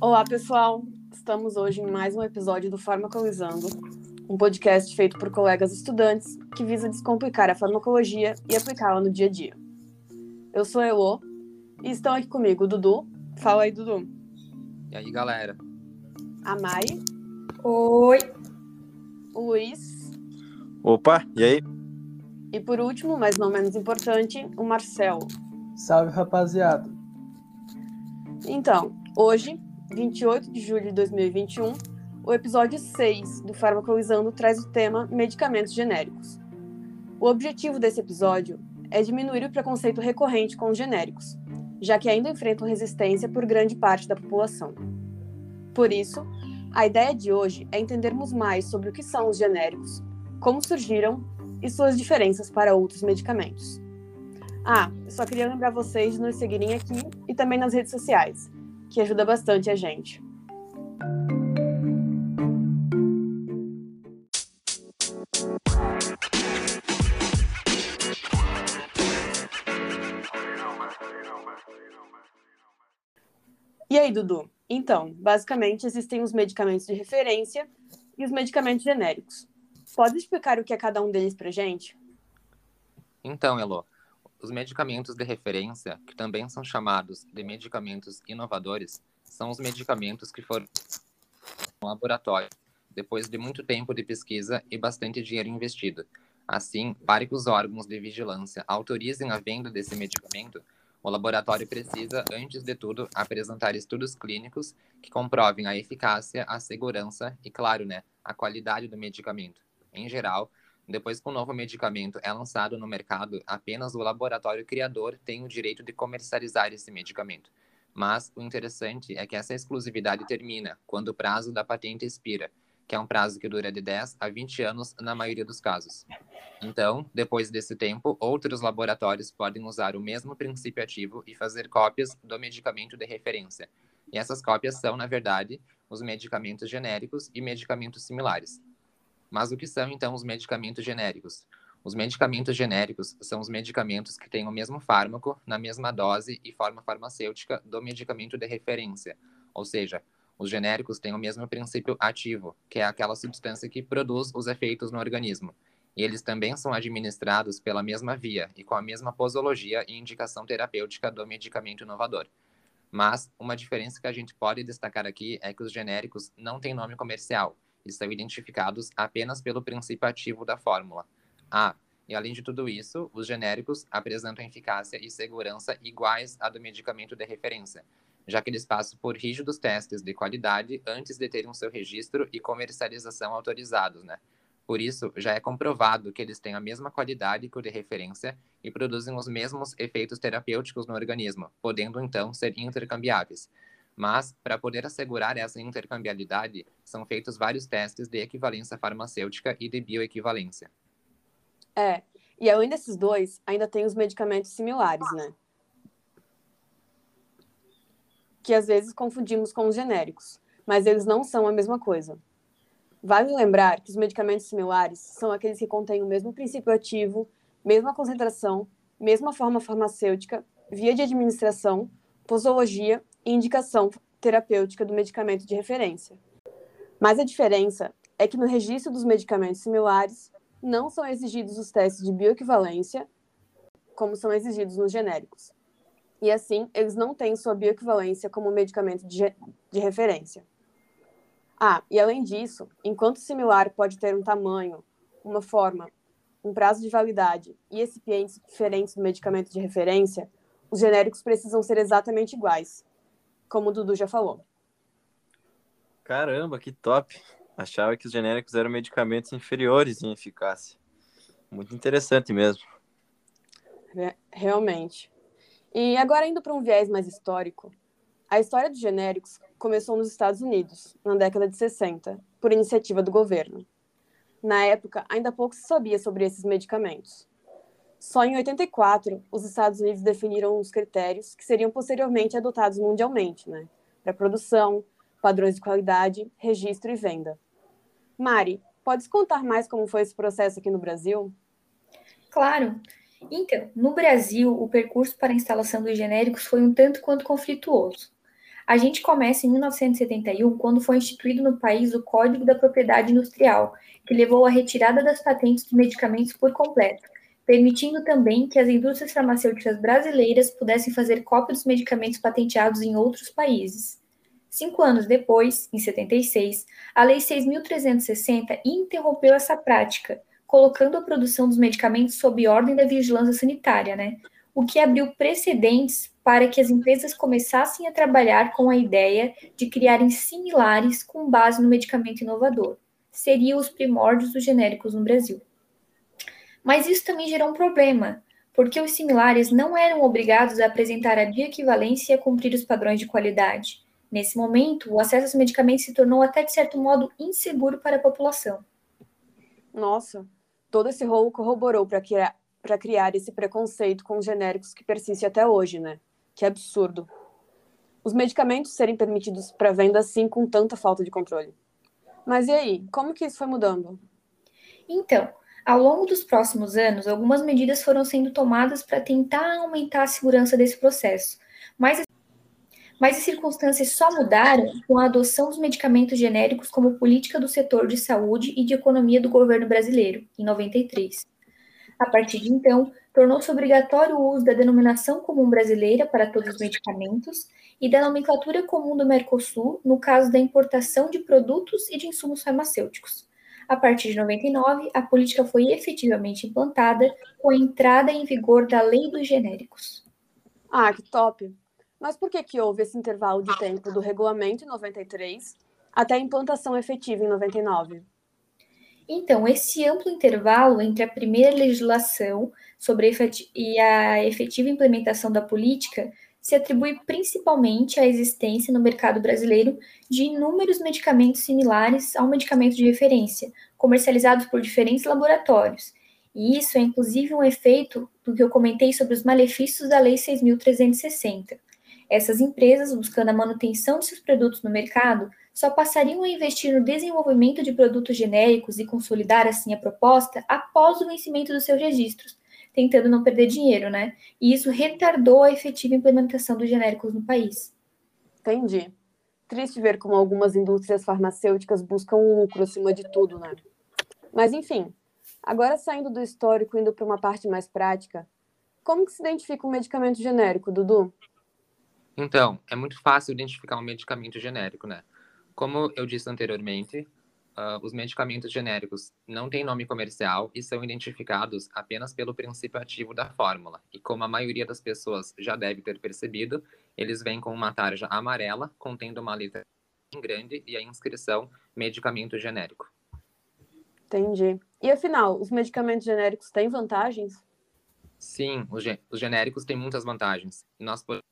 Olá, pessoal! Estamos hoje em mais um episódio do Farmacolizando, um podcast feito por colegas estudantes que visa descomplicar a farmacologia e aplicá-la no dia a dia. Eu sou a Elô e estão aqui comigo o Dudu. Fala aí, Dudu. E aí, galera? A Mai. Oi. O Luiz. Opa, e aí? E por último, mas não menos importante, o Marcelo. Salve, rapaziada. Então, hoje 28 de julho de 2021, o episódio 6 do Farmacolizando traz o tema medicamentos genéricos. O objetivo desse episódio é diminuir o preconceito recorrente com os genéricos, já que ainda enfrentam resistência por grande parte da população. Por isso, a ideia de hoje é entendermos mais sobre o que são os genéricos, como surgiram e suas diferenças para outros medicamentos. Ah, só queria lembrar vocês de nos seguirem aqui e também nas redes sociais que ajuda bastante a gente. E aí, Dudu? Então, basicamente existem os medicamentos de referência e os medicamentos genéricos. Pode explicar o que é cada um deles pra gente? Então, Elo, os medicamentos de referência, que também são chamados de medicamentos inovadores, são os medicamentos que foram no laboratório depois de muito tempo de pesquisa e bastante dinheiro investido. Assim, para que os órgãos de vigilância autorizem a venda desse medicamento, o laboratório precisa, antes de tudo, apresentar estudos clínicos que comprovem a eficácia, a segurança e, claro, né, a qualidade do medicamento. Em geral, depois que um novo medicamento é lançado no mercado, apenas o laboratório criador tem o direito de comercializar esse medicamento. Mas o interessante é que essa exclusividade termina quando o prazo da patente expira, que é um prazo que dura de 10 a 20 anos na maioria dos casos. Então, depois desse tempo, outros laboratórios podem usar o mesmo princípio ativo e fazer cópias do medicamento de referência. E essas cópias são, na verdade, os medicamentos genéricos e medicamentos similares. Mas o que são então os medicamentos genéricos? Os medicamentos genéricos são os medicamentos que têm o mesmo fármaco, na mesma dose e forma farmacêutica do medicamento de referência. Ou seja, os genéricos têm o mesmo princípio ativo, que é aquela substância que produz os efeitos no organismo. E eles também são administrados pela mesma via e com a mesma posologia e indicação terapêutica do medicamento inovador. Mas uma diferença que a gente pode destacar aqui é que os genéricos não têm nome comercial e são identificados apenas pelo princípio ativo da fórmula. Ah, e além de tudo isso, os genéricos apresentam eficácia e segurança iguais à do medicamento de referência, já que eles passam por rígidos testes de qualidade antes de terem seu registro e comercialização autorizados, né? Por isso, já é comprovado que eles têm a mesma qualidade que o de referência e produzem os mesmos efeitos terapêuticos no organismo, podendo então ser intercambiáveis. Mas, para poder assegurar essa intercambiabilidade, são feitos vários testes de equivalência farmacêutica e de bioequivalência. É, e além desses dois, ainda tem os medicamentos similares, né? Que às vezes confundimos com os genéricos, mas eles não são a mesma coisa. Vale lembrar que os medicamentos similares são aqueles que contêm o mesmo princípio ativo, mesma concentração, mesma forma farmacêutica, via de administração, posologia e indicação terapêutica do medicamento de referência. Mas a diferença é que no registro dos medicamentos similares não são exigidos os testes de bioequivalência, como são exigidos nos genéricos. E assim, eles não têm sua bioequivalência como medicamento de, de referência. Ah, e além disso, enquanto similar pode ter um tamanho, uma forma, um prazo de validade e recipientes diferentes do medicamento de referência, os genéricos precisam ser exatamente iguais, como o Dudu já falou. Caramba, que top! Achava que os genéricos eram medicamentos inferiores em eficácia. Muito interessante mesmo. Realmente. E agora, indo para um viés mais histórico, a história dos genéricos começou nos Estados Unidos, na década de 60, por iniciativa do governo. Na época, ainda pouco se sabia sobre esses medicamentos. Só em 84, os Estados Unidos definiram os critérios que seriam posteriormente adotados mundialmente, né, para produção, padrões de qualidade, registro e venda. Mari, podes contar mais como foi esse processo aqui no Brasil? Claro. Então, no Brasil, o percurso para a instalação dos genéricos foi um tanto quanto conflituoso. A gente começa em 1971, quando foi instituído no país o Código da Propriedade Industrial, que levou à retirada das patentes de medicamentos por completo, permitindo também que as indústrias farmacêuticas brasileiras pudessem fazer cópia dos medicamentos patenteados em outros países. Cinco anos depois, em 76, a Lei 6.360 interrompeu essa prática, colocando a produção dos medicamentos sob ordem da vigilância sanitária, né? O que abriu precedentes para que as empresas começassem a trabalhar com a ideia de criarem similares com base no medicamento inovador. Seriam os primórdios dos genéricos no Brasil. Mas isso também gerou um problema, porque os similares não eram obrigados a apresentar a bioequivalência e a cumprir os padrões de qualidade. Nesse momento, o acesso aos medicamentos se tornou até de certo modo inseguro para a população. Nossa, todo esse rolo corroborou para criar, criar esse preconceito com os genéricos que persiste até hoje, né? Que absurdo. Os medicamentos serem permitidos para venda assim com tanta falta de controle. Mas e aí, como que isso foi mudando? Então, ao longo dos próximos anos, algumas medidas foram sendo tomadas para tentar aumentar a segurança desse processo, mas mas as circunstâncias só mudaram com a adoção dos medicamentos genéricos como política do setor de saúde e de economia do governo brasileiro, em 93. A partir de então, tornou-se obrigatório o uso da denominação comum brasileira para todos os medicamentos e da nomenclatura comum do Mercosul no caso da importação de produtos e de insumos farmacêuticos. A partir de 99, a política foi efetivamente implantada com a entrada em vigor da Lei dos Genéricos. Ah, que top! Mas por que, que houve esse intervalo de tempo do regulamento em 93 até a implantação efetiva em 99? Então, esse amplo intervalo entre a primeira legislação sobre e a efetiva implementação da política se atribui principalmente à existência no mercado brasileiro de inúmeros medicamentos similares ao medicamento de referência, comercializados por diferentes laboratórios. E isso é inclusive um efeito do que eu comentei sobre os malefícios da Lei 6.360. Essas empresas, buscando a manutenção de seus produtos no mercado, só passariam a investir no desenvolvimento de produtos genéricos e consolidar assim a proposta após o vencimento dos seus registros, tentando não perder dinheiro, né? E isso retardou a efetiva implementação dos genéricos no país. Entendi. Triste ver como algumas indústrias farmacêuticas buscam um lucro acima de tudo, né? Mas enfim, agora saindo do histórico indo para uma parte mais prática, como que se identifica um medicamento genérico, Dudu? Então, é muito fácil identificar um medicamento genérico, né? Como eu disse anteriormente, uh, os medicamentos genéricos não têm nome comercial e são identificados apenas pelo princípio ativo da fórmula. E como a maioria das pessoas já deve ter percebido, eles vêm com uma tarja amarela contendo uma letra grande e a inscrição medicamento genérico. Entendi. E afinal, os medicamentos genéricos têm vantagens? Sim, os, os genéricos têm muitas vantagens. E nós podemos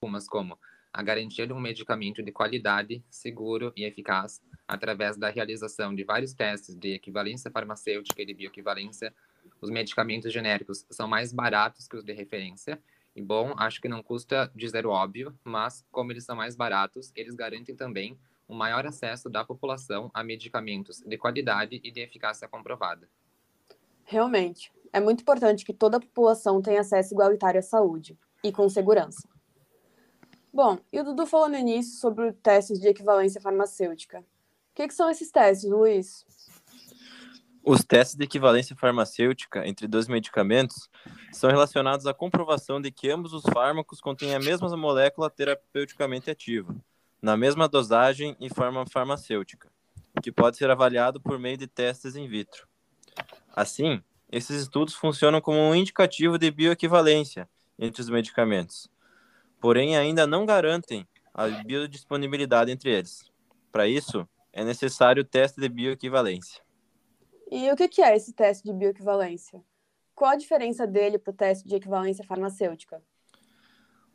algumas como a garantia de um medicamento de qualidade, seguro e eficaz, através da realização de vários testes de equivalência farmacêutica e de bioequivalência. Os medicamentos genéricos são mais baratos que os de referência. E bom, acho que não custa dizer o óbvio, mas como eles são mais baratos, eles garantem também um maior acesso da população a medicamentos de qualidade e de eficácia comprovada. Realmente, é muito importante que toda a população tenha acesso igualitário à saúde e com segurança. Bom, e o Dudu falou no início sobre testes de equivalência farmacêutica. O que, que são esses testes, Luiz? Os testes de equivalência farmacêutica entre dois medicamentos são relacionados à comprovação de que ambos os fármacos contêm a mesma molécula terapeuticamente ativa, na mesma dosagem e forma farmacêutica, que pode ser avaliado por meio de testes in vitro. Assim, esses estudos funcionam como um indicativo de bioequivalência entre os medicamentos, porém ainda não garantem a biodisponibilidade entre eles. Para isso, é necessário o teste de bioequivalência. E o que é esse teste de bioequivalência? Qual a diferença dele para o teste de equivalência farmacêutica?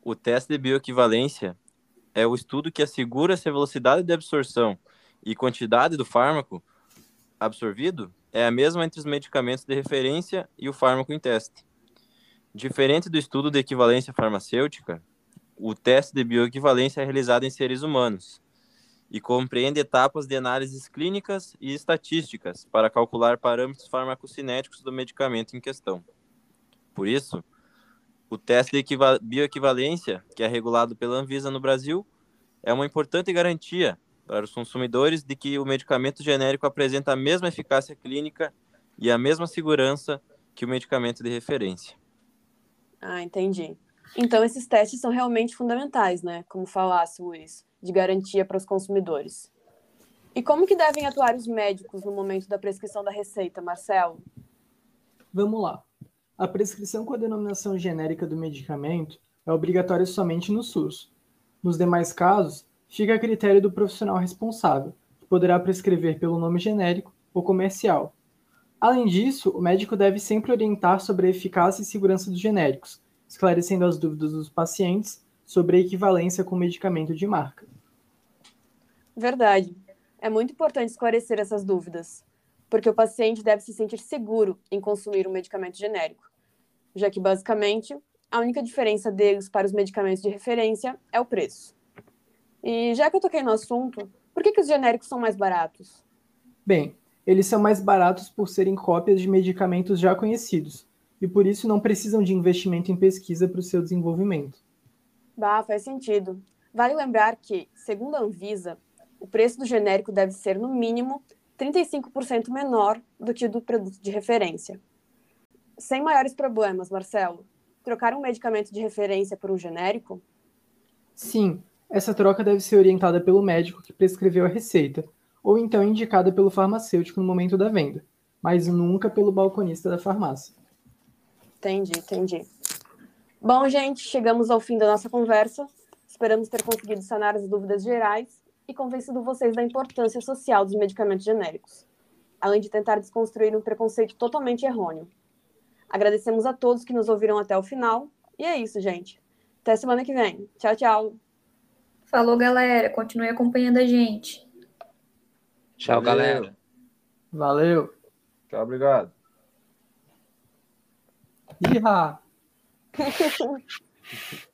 O teste de bioequivalência é o estudo que assegura se a velocidade de absorção e quantidade do fármaco absorvido é a mesma entre os medicamentos de referência e o fármaco em teste. Diferente do estudo de equivalência farmacêutica, o teste de bioequivalência é realizado em seres humanos e compreende etapas de análises clínicas e estatísticas para calcular parâmetros farmacocinéticos do medicamento em questão. Por isso, o teste de bioequivalência, que é regulado pela Anvisa no Brasil, é uma importante garantia para os consumidores de que o medicamento genérico apresenta a mesma eficácia clínica e a mesma segurança que o medicamento de referência. Ah, entendi. Então, esses testes são realmente fundamentais, né? Como falasse, Luiz, de garantia para os consumidores. E como que devem atuar os médicos no momento da prescrição da receita, Marcelo? Vamos lá. A prescrição com a denominação genérica do medicamento é obrigatória somente no SUS. Nos demais casos, fica a critério do profissional responsável, que poderá prescrever pelo nome genérico ou comercial. Além disso, o médico deve sempre orientar sobre a eficácia e segurança dos genéricos, esclarecendo as dúvidas dos pacientes sobre a equivalência com o medicamento de marca. Verdade. É muito importante esclarecer essas dúvidas, porque o paciente deve se sentir seguro em consumir um medicamento genérico, já que, basicamente, a única diferença deles para os medicamentos de referência é o preço. E já que eu toquei no assunto, por que, que os genéricos são mais baratos? Bem, eles são mais baratos por serem cópias de medicamentos já conhecidos, e por isso não precisam de investimento em pesquisa para o seu desenvolvimento. Bah, faz sentido. Vale lembrar que, segundo a Anvisa, o preço do genérico deve ser, no mínimo, 35% menor do que o do produto de referência. Sem maiores problemas, Marcelo, trocar um medicamento de referência por um genérico? Sim, essa troca deve ser orientada pelo médico que prescreveu a receita, ou então indicada pelo farmacêutico no momento da venda, mas nunca pelo balconista da farmácia. Entendi, entendi. Bom, gente, chegamos ao fim da nossa conversa. Esperamos ter conseguido sanar as dúvidas gerais e convencido vocês da importância social dos medicamentos genéricos, além de tentar desconstruir um preconceito totalmente errôneo. Agradecemos a todos que nos ouviram até o final. E é isso, gente. Até semana que vem. Tchau, tchau. Falou, galera. Continue acompanhando a gente. Tchau, Valeu. galera. Valeu! Tchau, obrigado. 你好